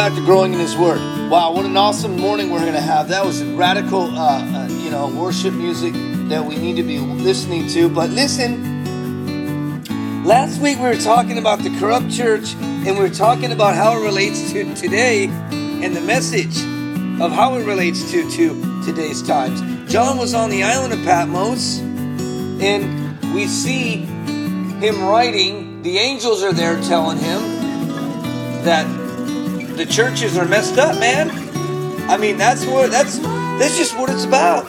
back to growing in His Word. Wow, what an awesome morning we're going to have. That was radical, uh, uh, you know, worship music that we need to be listening to. But listen, last week we were talking about the corrupt church, and we were talking about how it relates to today, and the message of how it relates to to today's times. John was on the island of Patmos, and we see him writing. The angels are there telling him that the churches are messed up, man. I mean, that's what that's that's just what it's about.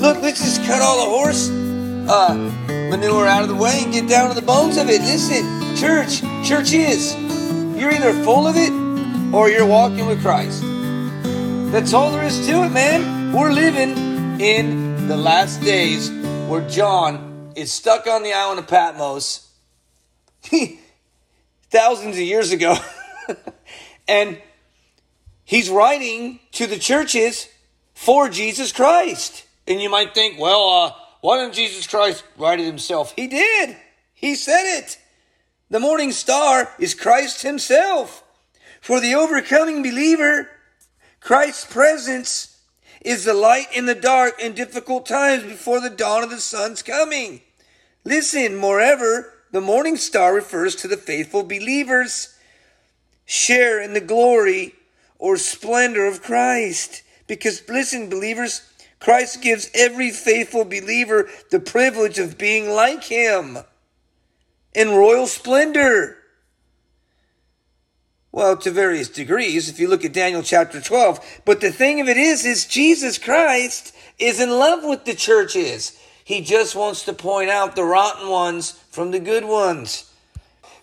Look, let's just cut all the horse uh, manure out of the way and get down to the bones of it. Listen, church, church is you're either full of it or you're walking with Christ. That's all there is to it, man. We're living in the last days where John is stuck on the island of Patmos thousands of years ago. And he's writing to the churches for Jesus Christ. And you might think, well, uh, why didn't Jesus Christ write it himself? He did. He said it. The morning star is Christ himself. For the overcoming believer, Christ's presence is the light in the dark and difficult times before the dawn of the sun's coming. Listen, moreover, the morning star refers to the faithful believers share in the glory or splendor of Christ. Because, listen, believers, Christ gives every faithful believer the privilege of being like him in royal splendor. Well, to various degrees, if you look at Daniel chapter 12. But the thing of it is, is Jesus Christ is in love with the churches. He just wants to point out the rotten ones from the good ones.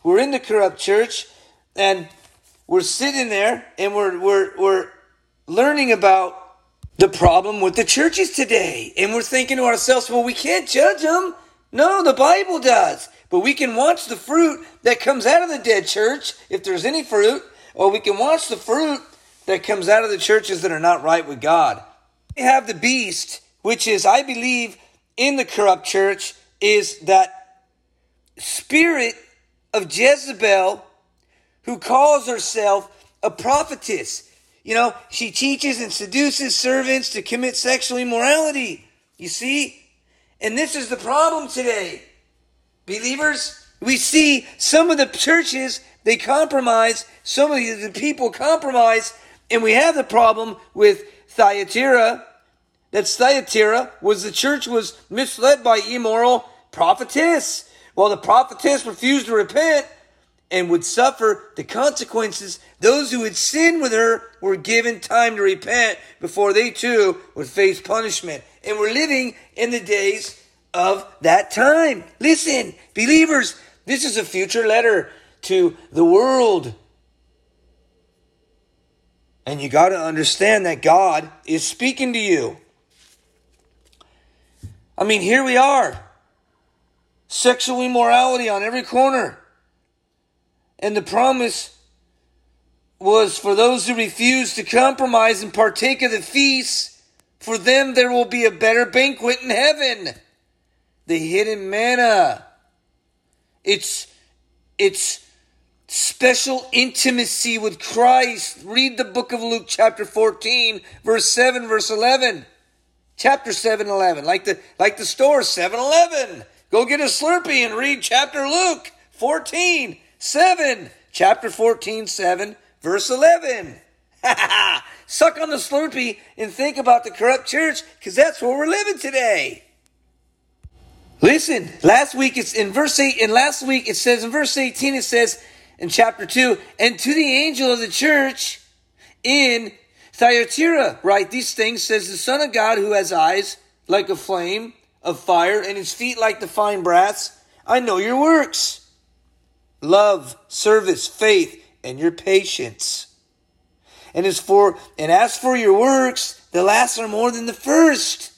We're in the corrupt church, and we're sitting there and we're, we're, we're learning about the problem with the churches today. And we're thinking to ourselves, well, we can't judge them. No, the Bible does. But we can watch the fruit that comes out of the dead church, if there's any fruit, or we can watch the fruit that comes out of the churches that are not right with God. We have the beast, which is, I believe, in the corrupt church, is that spirit of Jezebel who calls herself a prophetess. You know, she teaches and seduces servants to commit sexual immorality. You see? And this is the problem today. Believers, we see some of the churches, they compromise, some of the people compromise, and we have the problem with Thyatira. That Thyatira was the church was misled by immoral prophetess. Well, the prophetess refused to repent, and would suffer the consequences. Those who had sinned with her were given time to repent before they too would face punishment. And we're living in the days of that time. Listen, believers, this is a future letter to the world. And you got to understand that God is speaking to you. I mean, here we are. Sexual immorality on every corner. And the promise was for those who refuse to compromise and partake of the feast, for them there will be a better banquet in heaven. The hidden manna. It's, it's special intimacy with Christ. Read the book of Luke, chapter 14, verse 7, verse 11. Chapter 7 11. Like the, like the store 7 Eleven. Go get a Slurpee and read chapter Luke 14. 7, chapter 14, 7, verse 11. Suck on the Slurpee and think about the corrupt church because that's where we're living today. Listen, last week it's in verse 8, and last week it says in verse 18, it says in chapter 2, and to the angel of the church in Thyatira, write these things, says the Son of God who has eyes like a flame of fire and his feet like the fine brass. I know your works love, service, faith, and your patience. And as for and as for your works, the last are more than the first.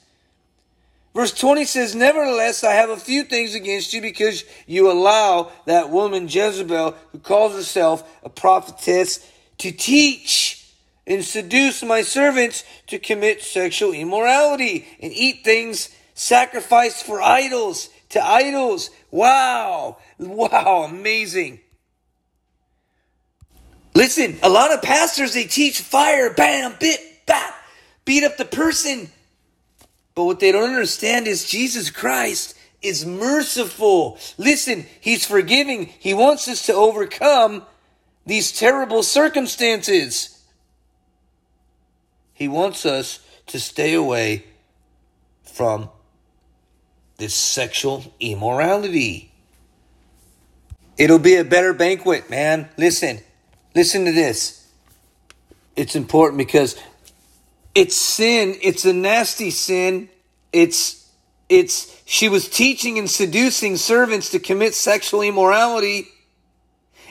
Verse 20 says, Nevertheless, I have a few things against you because you allow that woman Jezebel, who calls herself a prophetess, to teach and seduce my servants to commit sexual immorality and eat things sacrificed for idols, to idols. Wow. Wow, amazing. Listen, a lot of pastors, they teach fire, bam, bit, bap, beat up the person. But what they don't understand is Jesus Christ is merciful. Listen, He's forgiving. He wants us to overcome these terrible circumstances. He wants us to stay away from this sexual immorality. It'll be a better banquet, man. Listen, listen to this. It's important because it's sin. It's a nasty sin. It's, it's, she was teaching and seducing servants to commit sexual immorality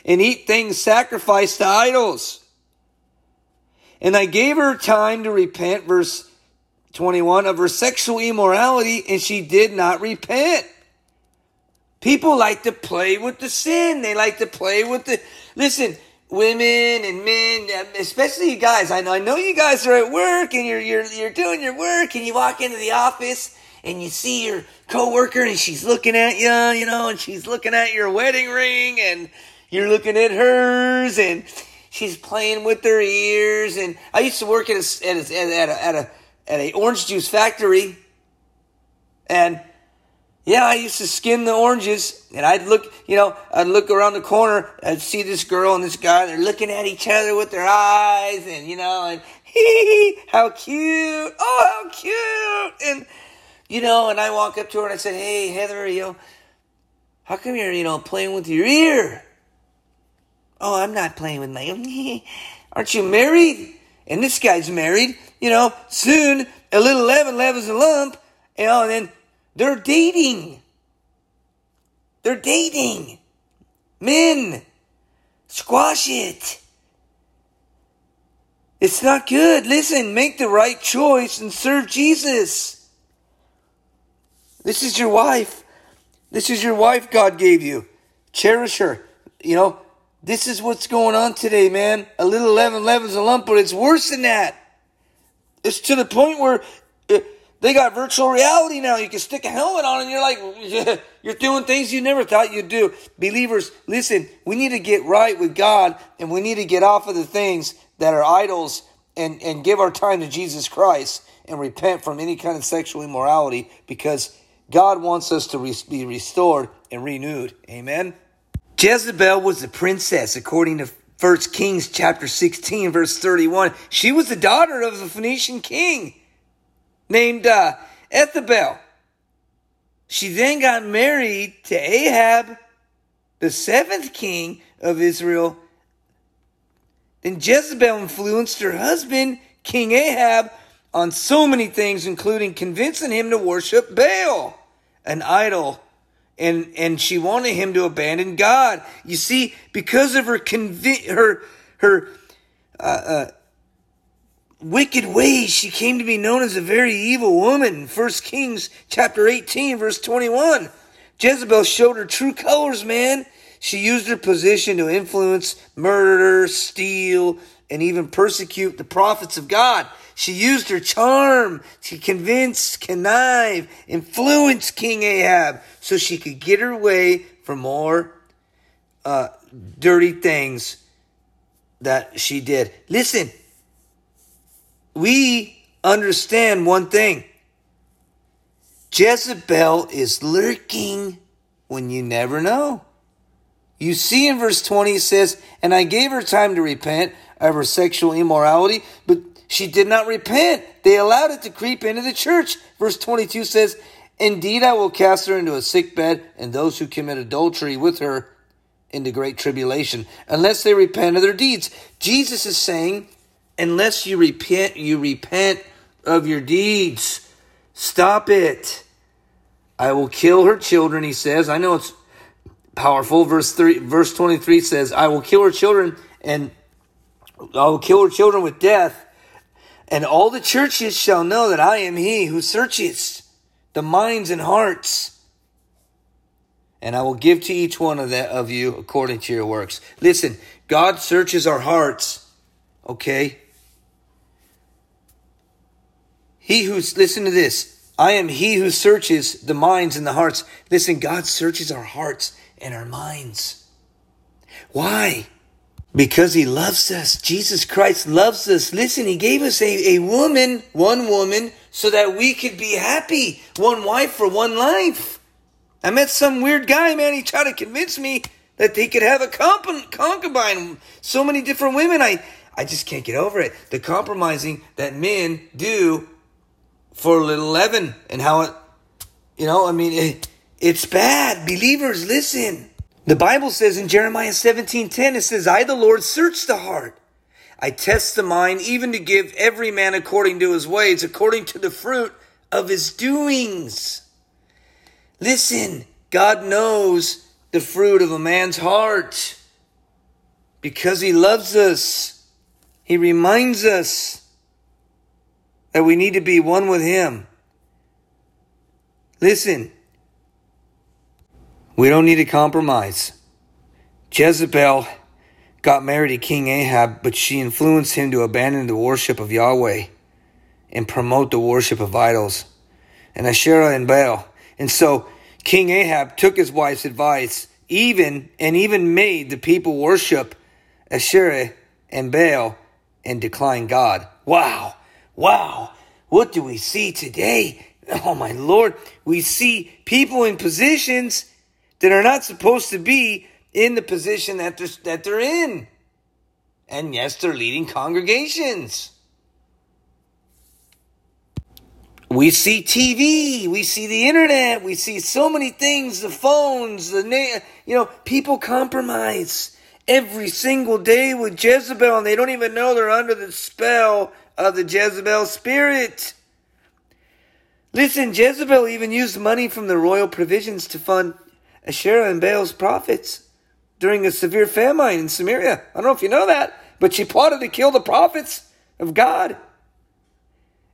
and eat things sacrificed to idols. And I gave her time to repent, verse 21, of her sexual immorality, and she did not repent. People like to play with the sin. They like to play with the. Listen, women and men, especially you guys. I know, I know you guys are at work and you're, you're, you're doing your work and you walk into the office and you see your coworker and she's looking at you, you know, and she's looking at your wedding ring and you're looking at hers and she's playing with her ears. And I used to work at a, at a, at a, at a, at a orange juice factory. And yeah, I used to skin the oranges, and I'd look, you know, I'd look around the corner, I'd see this girl and this guy, they're looking at each other with their eyes, and you know, and hee, how cute, oh, how cute, and you know, and I walk up to her and I said, hey, Heather, you know, how come you're, you know, playing with your ear? Oh, I'm not playing with my. Aren't you married? And this guy's married. You know, soon a little leaven levels a lump. You know, and then they're dating. They're dating. Men, squash it. It's not good. Listen, make the right choice and serve Jesus. This is your wife. This is your wife God gave you. Cherish her. You know, this is what's going on today, man. A little leaven leavens a lump, but it's worse than that. It's to the point where uh, they got virtual reality now. You can stick a helmet on and you're like, you're doing things you never thought you'd do. Believers, listen, we need to get right with God and we need to get off of the things that are idols and, and give our time to Jesus Christ and repent from any kind of sexual immorality because God wants us to be restored and renewed. Amen. Jezebel was the princess, according to 1 Kings chapter 16, verse 31. She was the daughter of a Phoenician king named uh, Ethabel. She then got married to Ahab, the seventh king of Israel. Then Jezebel influenced her husband, King Ahab, on so many things, including convincing him to worship Baal, an idol and and she wanted him to abandon God. You see, because of her convi- her her uh, uh, wicked ways, she came to be known as a very evil woman. First Kings chapter eighteen, verse twenty one. Jezebel showed her true colors, man. She used her position to influence, murder, steal, and even persecute the prophets of God. She used her charm to convince, connive, influence King Ahab so she could get her way for more uh, dirty things that she did. Listen, we understand one thing Jezebel is lurking when you never know. You see in verse 20 it says, And I gave her time to repent of her sexual immorality, but she did not repent. They allowed it to creep into the church. Verse 22 says, Indeed, I will cast her into a sick bed, and those who commit adultery with her into great tribulation, unless they repent of their deeds. Jesus is saying, unless you repent, you repent of your deeds. Stop it. I will kill her children, he says. I know it's powerful. Verse 3, verse 23 says, I will kill her children, and I will kill her children with death and all the churches shall know that I am he who searches the minds and hearts. And I will give to each one of that of you according to your works. Listen, God searches our hearts. Okay? He who's listen to this. I am he who searches the minds and the hearts. Listen, God searches our hearts and our minds. Why? Because he loves us. Jesus Christ loves us. Listen, he gave us a, a woman, one woman, so that we could be happy. One wife for one life. I met some weird guy, man. He tried to convince me that he could have a concubine. So many different women. I, I just can't get over it. The compromising that men do for a little leaven and how it, you know, I mean, it, it's bad. Believers, listen. The Bible says in Jeremiah 17 10, it says, I, the Lord, search the heart. I test the mind, even to give every man according to his ways, according to the fruit of his doings. Listen, God knows the fruit of a man's heart because he loves us. He reminds us that we need to be one with him. Listen, we don't need to compromise. Jezebel got married to King Ahab, but she influenced him to abandon the worship of Yahweh and promote the worship of idols and Asherah and Baal. And so King Ahab took his wife's advice, even and even made the people worship Asherah and Baal and decline God. Wow. Wow. What do we see today? Oh my Lord. We see people in positions that are not supposed to be in the position that they're, that they're in. And yes, they're leading congregations. We see TV, we see the internet, we see so many things, the phones, the na- you know, people compromise every single day with Jezebel and they don't even know they're under the spell of the Jezebel spirit. Listen, Jezebel even used money from the royal provisions to fund Asherah and Baal's prophets during a severe famine in Samaria. I don't know if you know that, but she plotted to kill the prophets of God.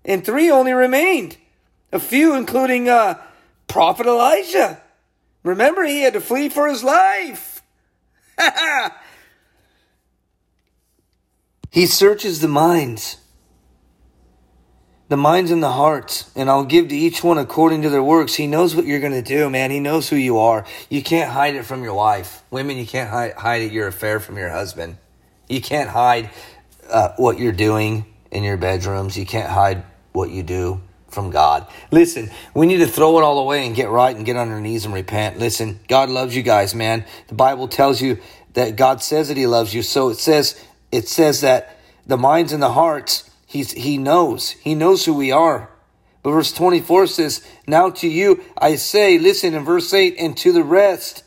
And three only remained. A few, including uh, Prophet Elijah. Remember, he had to flee for his life. he searches the minds the minds and the hearts, and I'll give to each one according to their works. He knows what you're going to do, man. He knows who you are. You can't hide it from your wife. Women, you can't hide, hide your affair from your husband. You can't hide uh, what you're doing in your bedrooms. You can't hide what you do from God. Listen, we need to throw it all away and get right and get on our knees and repent. Listen, God loves you guys, man. The Bible tells you that God says that He loves you. So it says, it says that the minds and the hearts He's, he knows. He knows who we are. But verse 24 says, Now to you I say, listen in verse 8, and to the rest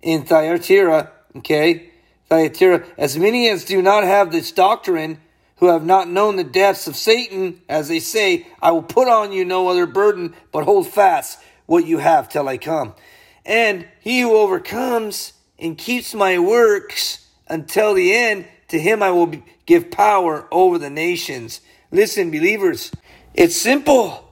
in Thyatira, okay, Thyatira, as many as do not have this doctrine, who have not known the depths of Satan, as they say, I will put on you no other burden, but hold fast what you have till I come. And he who overcomes and keeps my works until the end, to him I will give power over the nations. Listen, believers, it's simple.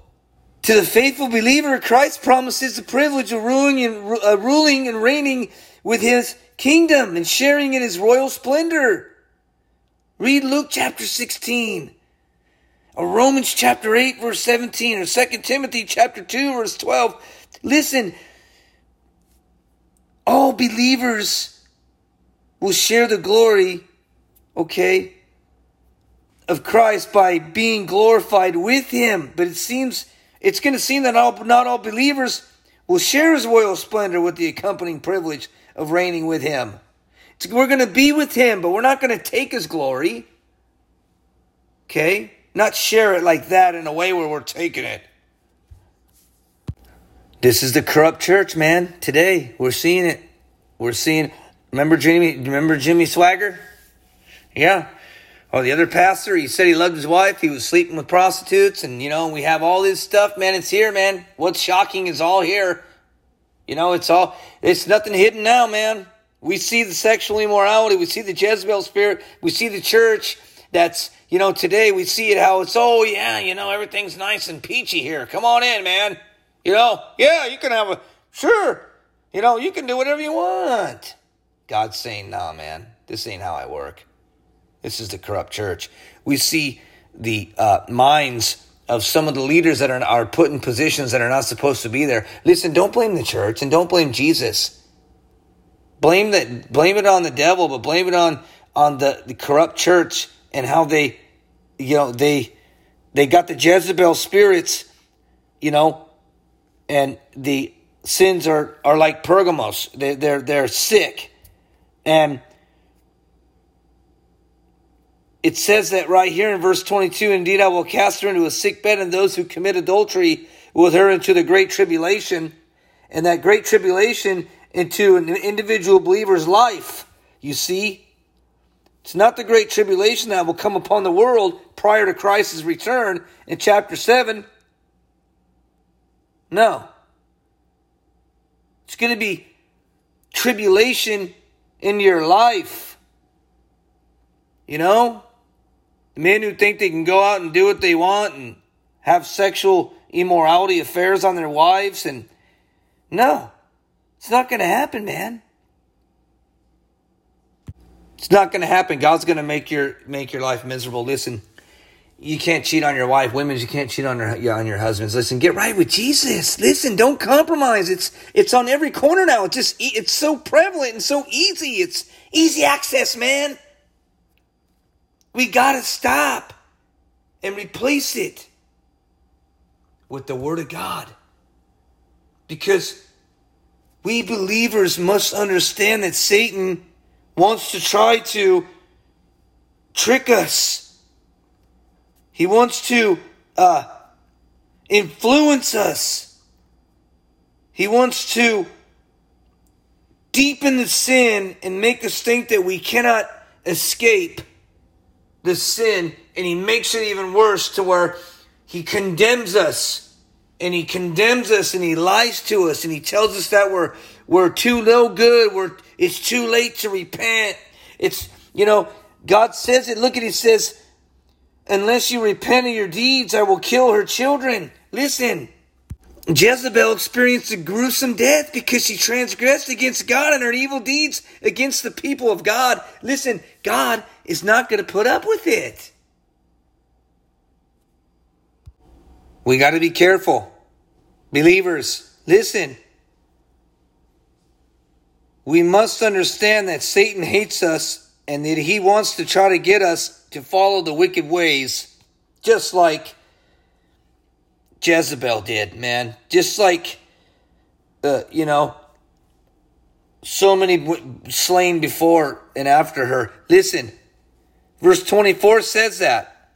To the faithful believer, Christ promises the privilege of ruling and, uh, ruling and reigning with his kingdom and sharing in his royal splendor. Read Luke chapter 16, or Romans chapter 8, verse 17, or 2 Timothy chapter 2, verse 12. Listen, all believers will share the glory okay, of Christ by being glorified with him. But it seems, it's going to seem that all, not all believers will share his royal splendor with the accompanying privilege of reigning with him. It's, we're going to be with him, but we're not going to take his glory. Okay? Not share it like that in a way where we're taking it. This is the corrupt church, man. Today, we're seeing it. We're seeing. Remember Jimmy? Remember Jimmy Swaggart? Yeah. Or the other pastor, he said he loved his wife. He was sleeping with prostitutes, and you know, we have all this stuff, man. It's here, man. What's shocking is all here. You know, it's all, it's nothing hidden now, man. We see the sexual immorality. We see the Jezebel spirit. We see the church that's, you know, today we see it how it's, oh, yeah, you know, everything's nice and peachy here. Come on in, man. You know, yeah, you can have a, sure, you know, you can do whatever you want. God's saying, nah, man, this ain't how I work. This is the corrupt church. We see the uh, minds of some of the leaders that are, are put in positions that are not supposed to be there. Listen, don't blame the church and don't blame Jesus. Blame that blame it on the devil, but blame it on on the, the corrupt church and how they, you know, they they got the Jezebel spirits, you know, and the sins are are like Pergamos. They they're they're sick, and it says that right here in verse 22 indeed i will cast her into a sick bed and those who commit adultery with her into the great tribulation and that great tribulation into an individual believer's life. You see? It's not the great tribulation that will come upon the world prior to christ's return in chapter 7 no. It's going to be tribulation in your life. You know men who think they can go out and do what they want and have sexual immorality affairs on their wives and no. It's not going to happen man. It's not going to happen. God's going to make your make your life miserable. Listen you can't cheat on your wife. Women you can't cheat on your on your husbands. Listen get right with jesus. Listen don't compromise. It's it's on every corner now. It's just it's so prevalent and so easy. It's easy access man we got to stop and replace it with the Word of God. Because we believers must understand that Satan wants to try to trick us. He wants to uh, influence us. He wants to deepen the sin and make us think that we cannot escape the sin and he makes it even worse to where he condemns us and he condemns us and he lies to us and he tells us that we're we're too no good we're it's too late to repent. It's you know god says it. Look at it, he says unless you repent of your deeds i will kill her children. Listen Jezebel experienced a gruesome death because she transgressed against God and her evil deeds against the people of God. Listen, God is not going to put up with it. We got to be careful. Believers, listen. We must understand that Satan hates us and that he wants to try to get us to follow the wicked ways, just like Jezebel did, man. Just like, uh, you know, so many slain before and after her. Listen, verse 24 says that.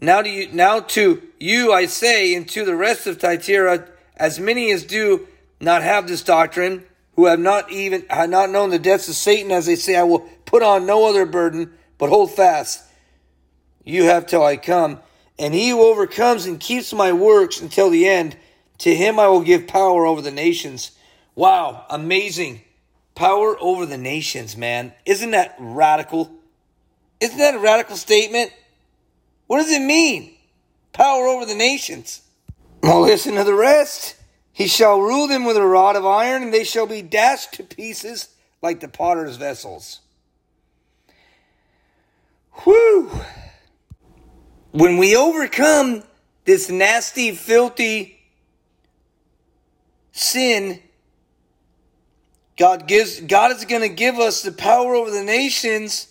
Now to you, now to you I say, and to the rest of Thyatira, as many as do not have this doctrine, who have not even have not known the depths of Satan, as they say, I will put on no other burden, but hold fast. You have till I come. And he who overcomes and keeps my works until the end, to him I will give power over the nations. Wow, amazing. Power over the nations, man. Isn't that radical? Isn't that a radical statement? What does it mean? Power over the nations. Well, listen to the rest. He shall rule them with a rod of iron, and they shall be dashed to pieces like the potter's vessels. Whew when we overcome this nasty, filthy sin, God gives God is going to give us the power over the nations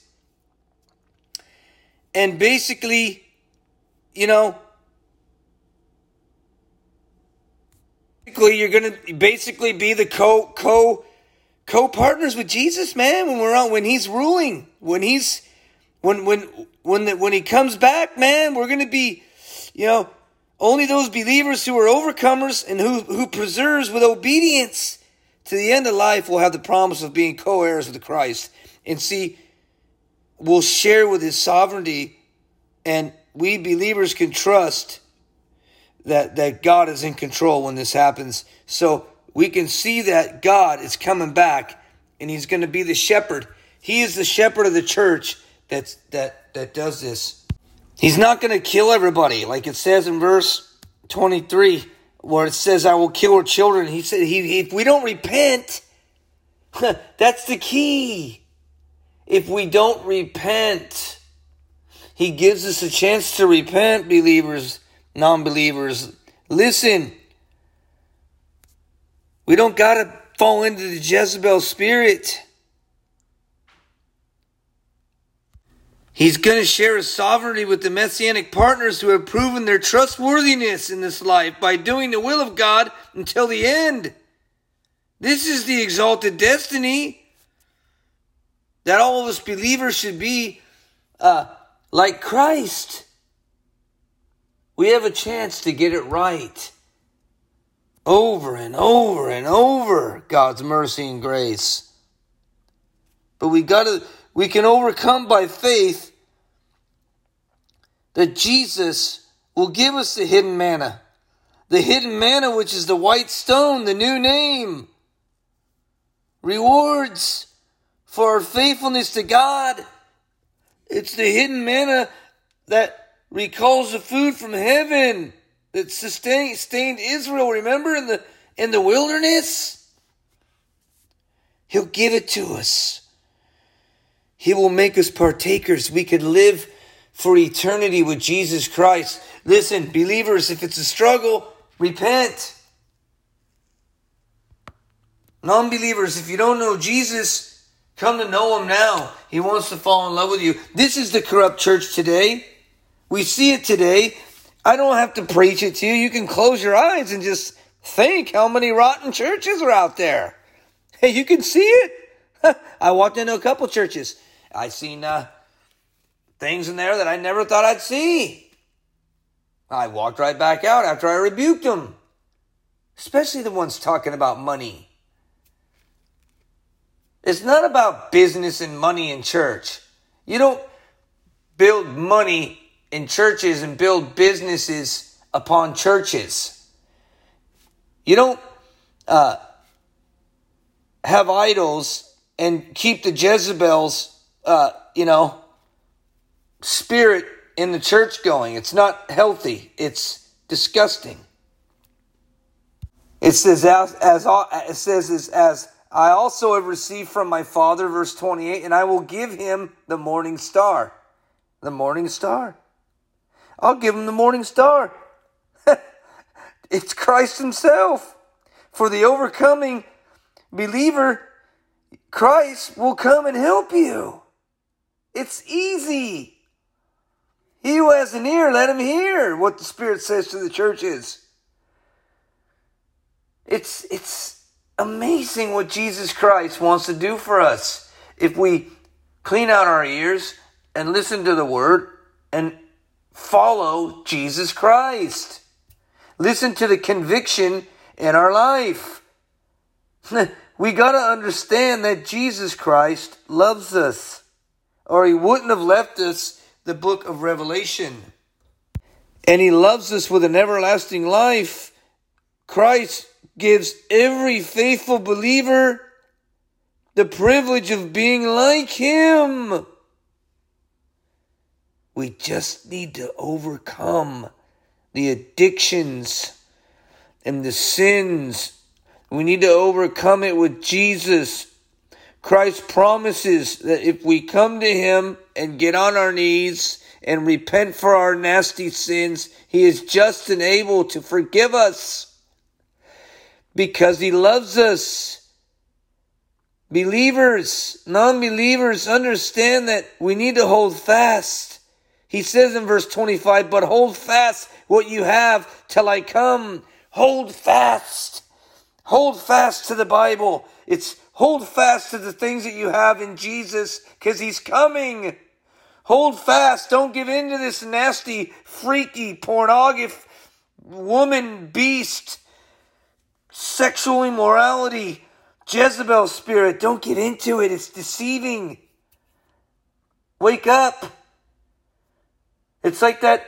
and basically you know basically you're to basically be the co co co partners with Jesus man when we're on when he's ruling when he's when when when the, when he comes back, man, we're to be, you know, only those believers who are overcomers and who who preserves with obedience to the end of life will have the promise of being co-heirs with Christ. And see, will share with his sovereignty and we believers can trust that that God is in control when this happens. So we can see that God is coming back and he's going to be the shepherd. He is the shepherd of the church that's that that does this. He's not going to kill everybody, like it says in verse twenty three, where it says, "I will kill her children." He said, "He if we don't repent, that's the key. If we don't repent, He gives us a chance to repent, believers, non-believers. Listen." We don't got to fall into the Jezebel spirit. He's going to share his sovereignty with the messianic partners who have proven their trustworthiness in this life by doing the will of God until the end. This is the exalted destiny that all of us believers should be uh, like Christ. We have a chance to get it right over and over and over God's mercy and grace. But we got to we can overcome by faith that Jesus will give us the hidden manna. The hidden manna which is the white stone, the new name. Rewards for our faithfulness to God. It's the hidden manna that recalls the food from heaven that sustained, Israel. Remember in the in the wilderness? He'll give it to us. He will make us partakers. We could live for eternity with Jesus Christ. Listen, believers, if it's a struggle, repent. Non believers, if you don't know Jesus, come to know him now. He wants to fall in love with you. This is the corrupt church today. We see it today. I don't have to preach it to you. You can close your eyes and just think how many rotten churches are out there. Hey, you can see it. I walked into a couple churches. I seen uh, things in there that I never thought I'd see. I walked right back out after I rebuked them, especially the ones talking about money. It's not about business and money in church. You don't build money in churches and build businesses upon churches. You don't uh, have idols and keep the Jezebel's, uh, you know, spirit in the church going. It's not healthy. It's disgusting. It says as, as it says as, as I also have received from my Father, verse 28, and I will give him the morning star. The morning star. I'll give him the morning star. it's Christ Himself. For the overcoming believer, Christ will come and help you. It's easy. He who has an ear, let him hear what the Spirit says to the churches. It's, it's amazing what Jesus Christ wants to do for us if we clean out our ears and listen to the Word and follow Jesus Christ. Listen to the conviction in our life. we got to understand that Jesus Christ loves us, or He wouldn't have left us the book of Revelation. And He loves us with an everlasting life. Christ gives every faithful believer the privilege of being like Him. We just need to overcome the addictions and the sins. We need to overcome it with Jesus. Christ promises that if we come to Him and get on our knees and repent for our nasty sins, He is just and able to forgive us because He loves us. Believers, non believers understand that we need to hold fast he says in verse 25, But hold fast what you have till I come. Hold fast. Hold fast to the Bible. It's hold fast to the things that you have in Jesus because He's coming. Hold fast. Don't give in to this nasty, freaky, pornographic woman beast, sexual immorality, Jezebel spirit. Don't get into it. It's deceiving. Wake up. It's like that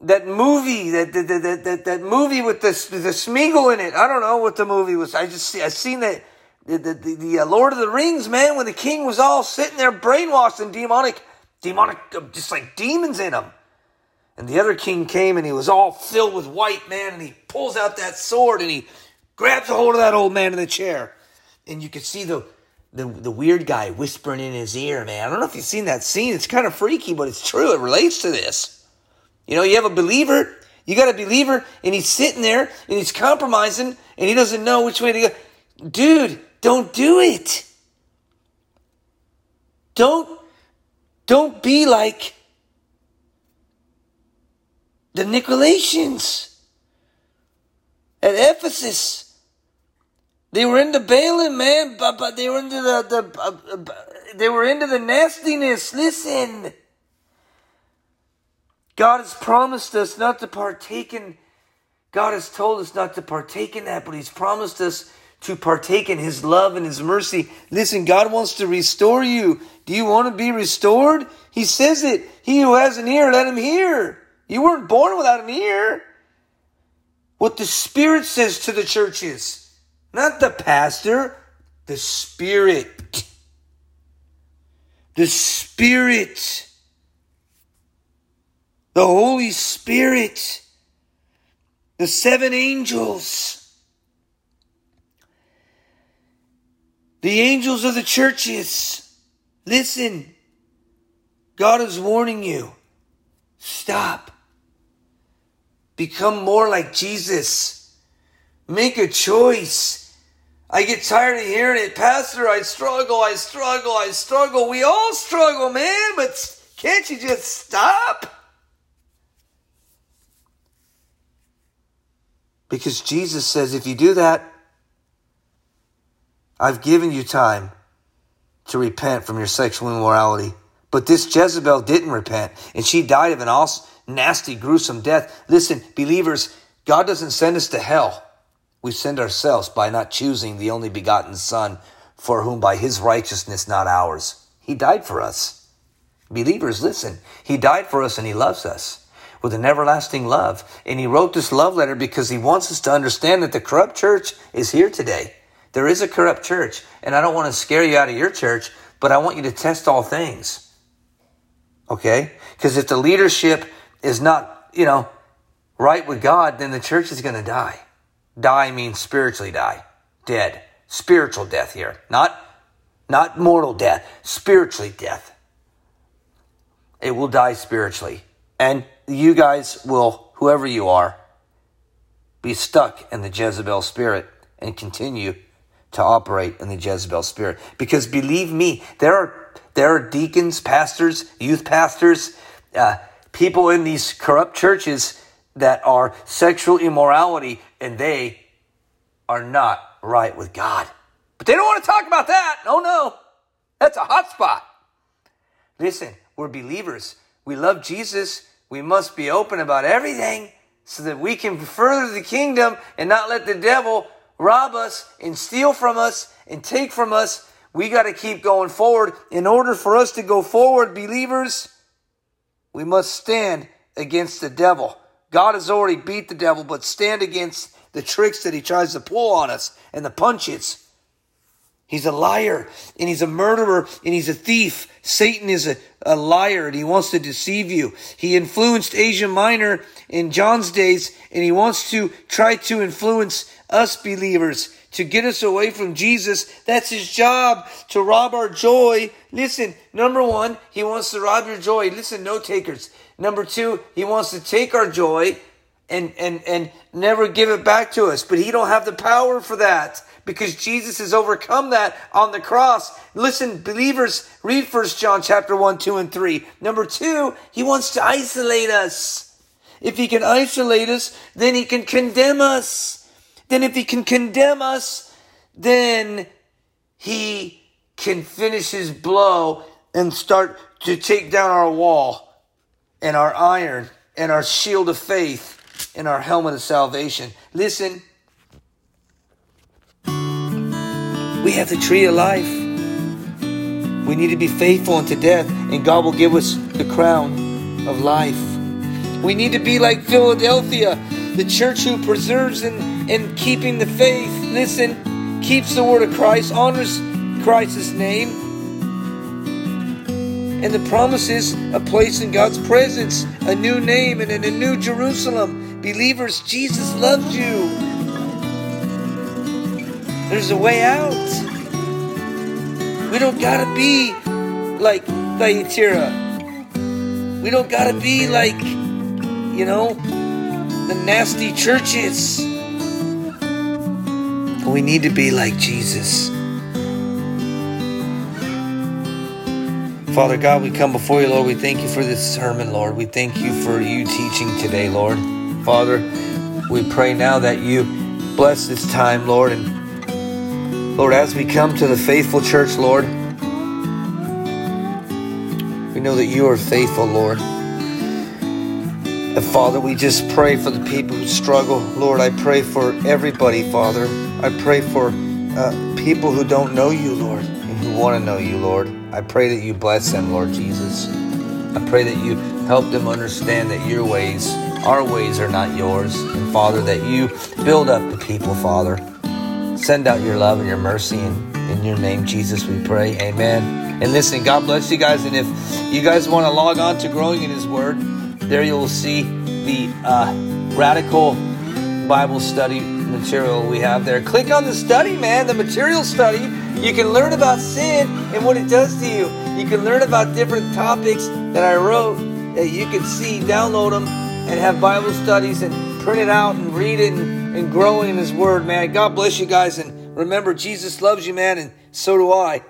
that movie, that that, that, that, that movie with the the Smeagol in it. I don't know what the movie was. I just I seen that the the, the, the uh, Lord of the Rings man when the king was all sitting there brainwashed and demonic, demonic, uh, just like demons in him. And the other king came and he was all filled with white man and he pulls out that sword and he grabs a hold of that old man in the chair. And you could see the the, the weird guy whispering in his ear, man. I don't know if you've seen that scene. It's kind of freaky, but it's true. It relates to this. You know, you have a believer, you got a believer, and he's sitting there and he's compromising and he doesn't know which way to go. Dude, don't do it. Don't Don't be like the Nicolaitans at Ephesus. They were into Balaam, man, but, but they were into the, the uh, they were into the nastiness. Listen. God has promised us not to partake in God has told us not to partake in that, but He's promised us to partake in His love and His mercy. Listen, God wants to restore you. Do you want to be restored? He says it. He who has an ear, let him hear. You weren't born without an ear. What the Spirit says to the churches, not the pastor, the Spirit. The Spirit. The Holy Spirit. The seven angels. The angels of the churches. Listen. God is warning you. Stop. Become more like Jesus. Make a choice. I get tired of hearing it. Pastor, I struggle, I struggle, I struggle. We all struggle, man, but can't you just stop? Because Jesus says if you do that, I've given you time to repent from your sexual immorality. But this Jezebel didn't repent, and she died of an awesome, nasty, gruesome death. Listen, believers, God doesn't send us to hell. We send ourselves by not choosing the only begotten Son, for whom by his righteousness, not ours. He died for us. Believers, listen. He died for us and he loves us with an everlasting love. And he wrote this love letter because he wants us to understand that the corrupt church is here today. There is a corrupt church, and I don't want to scare you out of your church, but I want you to test all things. Okay? Because if the leadership is not, you know, right with God, then the church is going to die. Die means spiritually die. Dead. Spiritual death here. Not, not mortal death. Spiritually death. It will die spiritually. And you guys will, whoever you are, be stuck in the Jezebel spirit and continue to operate in the Jezebel spirit. Because believe me, there are there are deacons, pastors, youth pastors, uh, people in these corrupt churches that are sexual immorality and they are not right with God. But they don't want to talk about that. No, no. That's a hot spot. Listen, we're believers. We love Jesus. We must be open about everything so that we can further the kingdom and not let the devil rob us and steal from us and take from us we got to keep going forward. In order for us to go forward, believers, we must stand against the devil. God has already beat the devil, but stand against the tricks that he tries to pull on us and the punches. He's a liar and he's a murderer and he's a thief. Satan is a, a liar and he wants to deceive you. He influenced Asia Minor in John's days and he wants to try to influence us believers to get us away from Jesus. That's his job to rob our joy. Listen, number one, he wants to rob your joy. Listen, no takers. Number two, he wants to take our joy and, and, and never give it back to us. But he don't have the power for that because Jesus has overcome that on the cross. Listen, believers, read First John chapter 1, 2, and 3. Number two, he wants to isolate us. If he can isolate us, then he can condemn us then if he can condemn us, then he can finish his blow and start to take down our wall and our iron and our shield of faith and our helmet of salvation. Listen, we have the tree of life. We need to be faithful unto death, and God will give us the crown of life. We need to be like Philadelphia, the church who preserves and in keeping the faith, listen, keeps the word of Christ, honors Christ's name, and the promises a place in God's presence, a new name, and in a new Jerusalem. Believers, Jesus loves you. There's a way out. We don't gotta be like Thyatira. We don't gotta be like, you know, the nasty churches. We need to be like Jesus. Father God, we come before you, Lord. We thank you for this sermon, Lord. We thank you for you teaching today, Lord. Father, we pray now that you bless this time, Lord. And Lord, as we come to the faithful church, Lord, we know that you are faithful, Lord. And Father, we just pray for the people who struggle. Lord, I pray for everybody, Father. I pray for uh, people who don't know you, Lord, and who want to know you, Lord. I pray that you bless them, Lord Jesus. I pray that you help them understand that your ways, our ways, are not yours. And Father, that you build up the people, Father. Send out your love and your mercy. And in your name, Jesus, we pray. Amen. And listen, God bless you guys. And if you guys want to log on to Growing in His Word, there you'll see the uh, radical Bible study material we have there. Click on the study, man, the material study. You can learn about sin and what it does to you. You can learn about different topics that I wrote that you can see, download them, and have Bible studies and print it out and read it and, and growing in His Word, man. God bless you guys. And remember, Jesus loves you, man, and so do I.